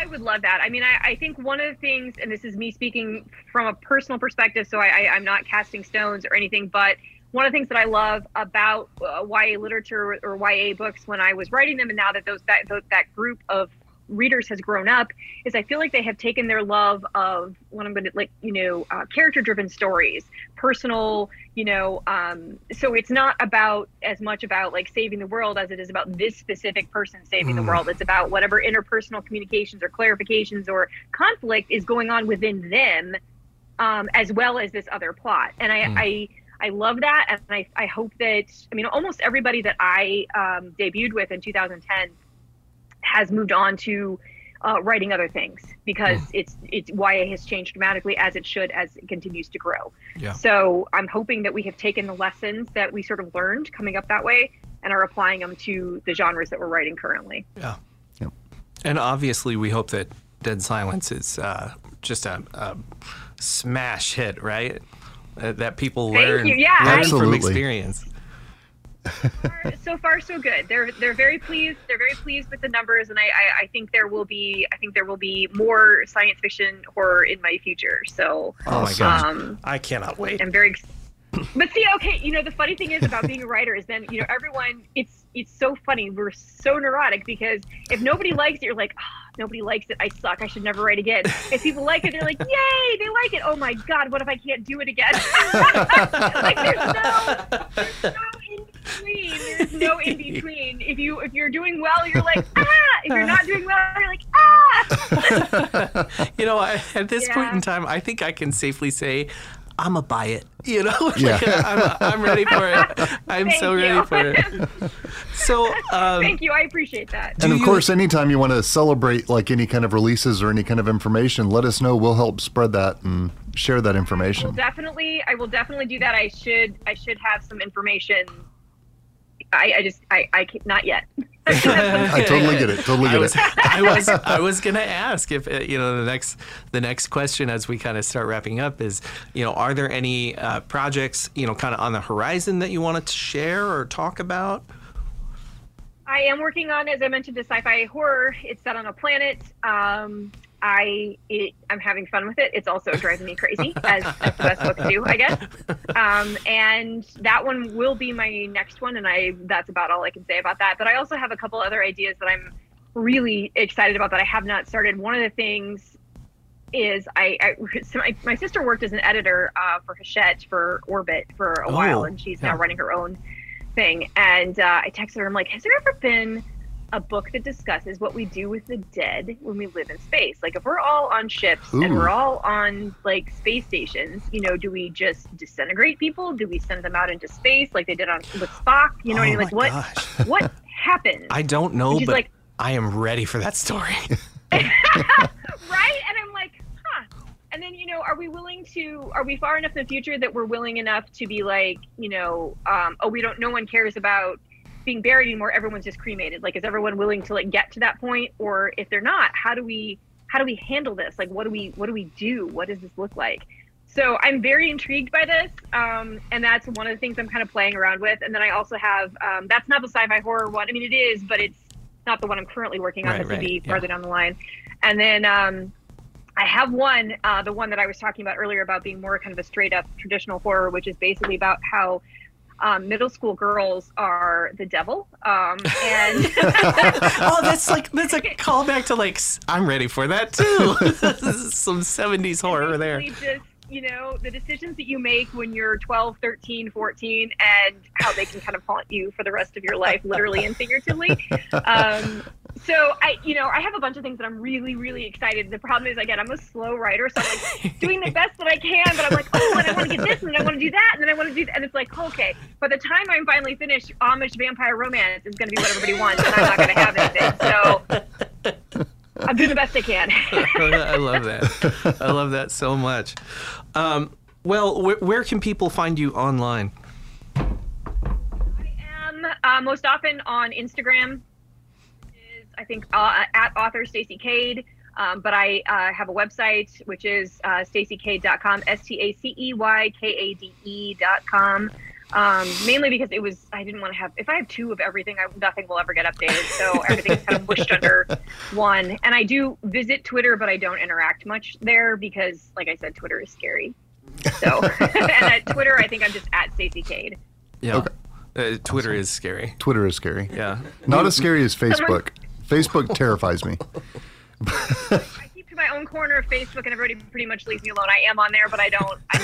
I would love that. I mean, I, I, think one of the things, and this is me speaking from a personal perspective, so I, I, am not casting stones or anything, but one of the things that I love about uh, YA literature or, or YA books when I was writing them, and now that those that, that group of readers has grown up is I feel like they have taken their love of what I'm going to like, you know, uh, character driven stories, personal, you know, um, so it's not about as much about like saving the world as it is about this specific person saving mm. the world. It's about whatever interpersonal communications or clarifications or conflict is going on within them, um, as well as this other plot. And I, mm. I, I love that, and I, I hope that I mean almost everybody that I um, debuted with in 2010 has moved on to uh, writing other things because mm. it's it's YA has changed dramatically as it should as it continues to grow. Yeah. So I'm hoping that we have taken the lessons that we sort of learned coming up that way and are applying them to the genres that we're writing currently. Yeah. Yep. And obviously, we hope that Dead Silence is uh, just a, a, smash hit, right? Uh, that people Thank learn, you. Yeah, learn from experience so far so good. They're they're very pleased they're very pleased with the numbers and I, I, I think there will be i think there will be more science fiction horror in my future so oh my gosh. um, i cannot wait. I'm very but see okay you know the funny thing is about being a writer is then you know everyone it's it's so funny we're so neurotic because if nobody likes it you're like oh, nobody likes it i suck i should never write again. If people like it they're like yay they like it. Oh my god what if i can't do it again? Like there's no, there's no between. There's no in between. If you if you're doing well, you're like ah. If you're not doing well, you're like ah. you know, I, at this yeah. point in time, I think I can safely say I'm a buy it. You know, yeah. like, I'm, I'm ready for it. I'm Thank so ready you. for it. So, um, thank you. I appreciate that. And of you, course, anytime you want to celebrate like any kind of releases or any kind of information, let us know. We'll help spread that and share that information. Well, definitely, I will definitely do that. I should, I should have some information I, I just I, I not yet. I totally get it. Totally get I was, it. I was I was gonna ask if uh, you know the next the next question as we kind of start wrapping up is you know are there any uh, projects you know kind of on the horizon that you wanted to share or talk about? I am working on, as I mentioned, a sci-fi horror. It's set on a planet. Um, I it, I'm having fun with it. It's also driving me crazy, as, as the best books do, I guess. Um, and that one will be my next one, and I that's about all I can say about that. But I also have a couple other ideas that I'm really excited about that I have not started. One of the things is I, I so my, my sister worked as an editor uh, for Hachette for Orbit for a oh, while, and she's yeah. now running her own thing. And uh, I texted her, I'm like, has there ever been a book that discusses what we do with the dead when we live in space. Like if we're all on ships Ooh. and we're all on like space stations, you know, do we just disintegrate people? Do we send them out into space like they did on with Spock? You know, oh like what gosh. what happened? I don't know, but like, I am ready for that story. right? And I'm like, huh. and then you know, are we willing to? Are we far enough in the future that we're willing enough to be like, you know, um, oh, we don't. No one cares about being buried anymore. Everyone's just cremated. Like, is everyone willing to like get to that point? Or if they're not, how do we? How do we handle this? Like, what do we? What do we do? What does this look like? So I'm very intrigued by this, um, and that's one of the things I'm kind of playing around with. And then I also have um, that's not the sci-fi horror one. I mean, it is, but it's not the one I'm currently working on. Right, This would right, be yeah. farther down the line. And then um, I have one, uh, the one that I was talking about earlier about being more kind of a straight up traditional horror, which is basically about how um, middle school girls are the devil. Um, and oh, that's like that's a callback to like I'm ready for that too. Some 70s horror there. just you know the decisions that you make when you're 12 13 14 and how they can kind of haunt you for the rest of your life literally and figuratively. Um, so i you know i have a bunch of things that i'm really really excited. The problem is again i'm a slow writer so i'm like doing the best that i can but i'm like oh and i want to get this and i want to do that and then i want to do that and it's like okay. By the time i'm finally finished amish vampire romance is going to be what everybody wants and i'm not going to have anything. So i'm doing the best i can. I love that. I love that so much. Um, well, wh- where can people find you online? I am uh, most often on Instagram. Is I think uh, at author Stacey Kade. Um, but I uh, have a website which is uh, staceykade.com, S T A C E Y K A D E.com. Um, mainly because it was I didn't want to have if I have two of everything, I, nothing will ever get updated. So everything's kind of pushed under one. And I do visit Twitter, but I don't interact much there because, like I said, Twitter is scary. So and at Twitter, I think I'm just at Stacey Kade. Yeah. Uh, Twitter is scary. Twitter is scary. Yeah. Not as scary as Facebook. Facebook terrifies me. I keep to my own corner of Facebook, and everybody pretty much leaves me alone. I am on there, but I don't. I,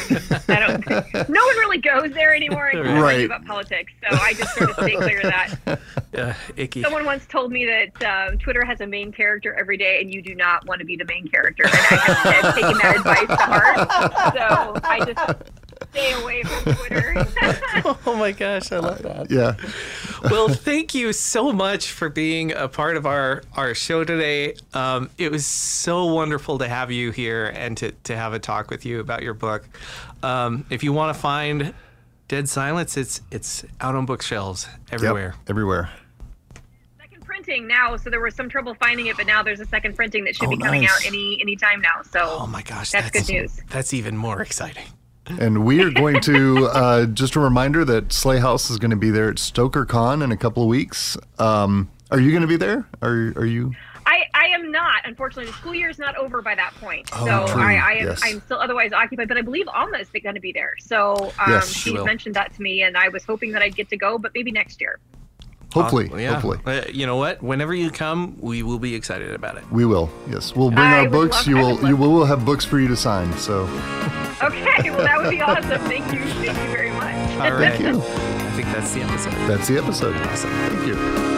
I don't. No one really goes there anymore and Right. right. about politics, so I just sort of stay clear of that. Yeah. Icky. Someone once told me that um, Twitter has a main character every day, and you do not want to be the main character. And I have I've taken that advice to heart, so I just stay away from Twitter. Oh my gosh, I love that. Yeah. well, thank you so much for being a part of our, our show today. Um, it was so wonderful to have you here and to, to have a talk with you about your book. Um, if you want to find Dead Silence, it's it's out on bookshelves everywhere. Yep. Everywhere. second printing now, so there was some trouble finding it, but now there's a second printing that should Oh, be coming nice. out any any time now. So Oh my gosh, That's good news. That's even more exciting. And we are going to, uh, just a reminder that Sley House is going to be there at Stoker Con in a couple of weeks. Um, are you going to be there? Are, are you? I, I am not. Unfortunately, the school year is not over by that point. Oh, so true. I, I am Yes. I'm still otherwise occupied. But I believe Alma is going to be there. So um, Yes, she she mentioned that to me, and I was hoping that I'd get to go, but maybe next year. Hopefully. Awesome. Yeah. Hopefully. Uh, you know what? Whenever you come, we will be excited about it. We will. Yes. We'll bring I our books. you will, you will, we'll have books for you to sign. So Okay, well that would be awesome. Thank you, thank you very much. All right. thank you. I think that's the episode. That's the episode. Awesome. Thank you.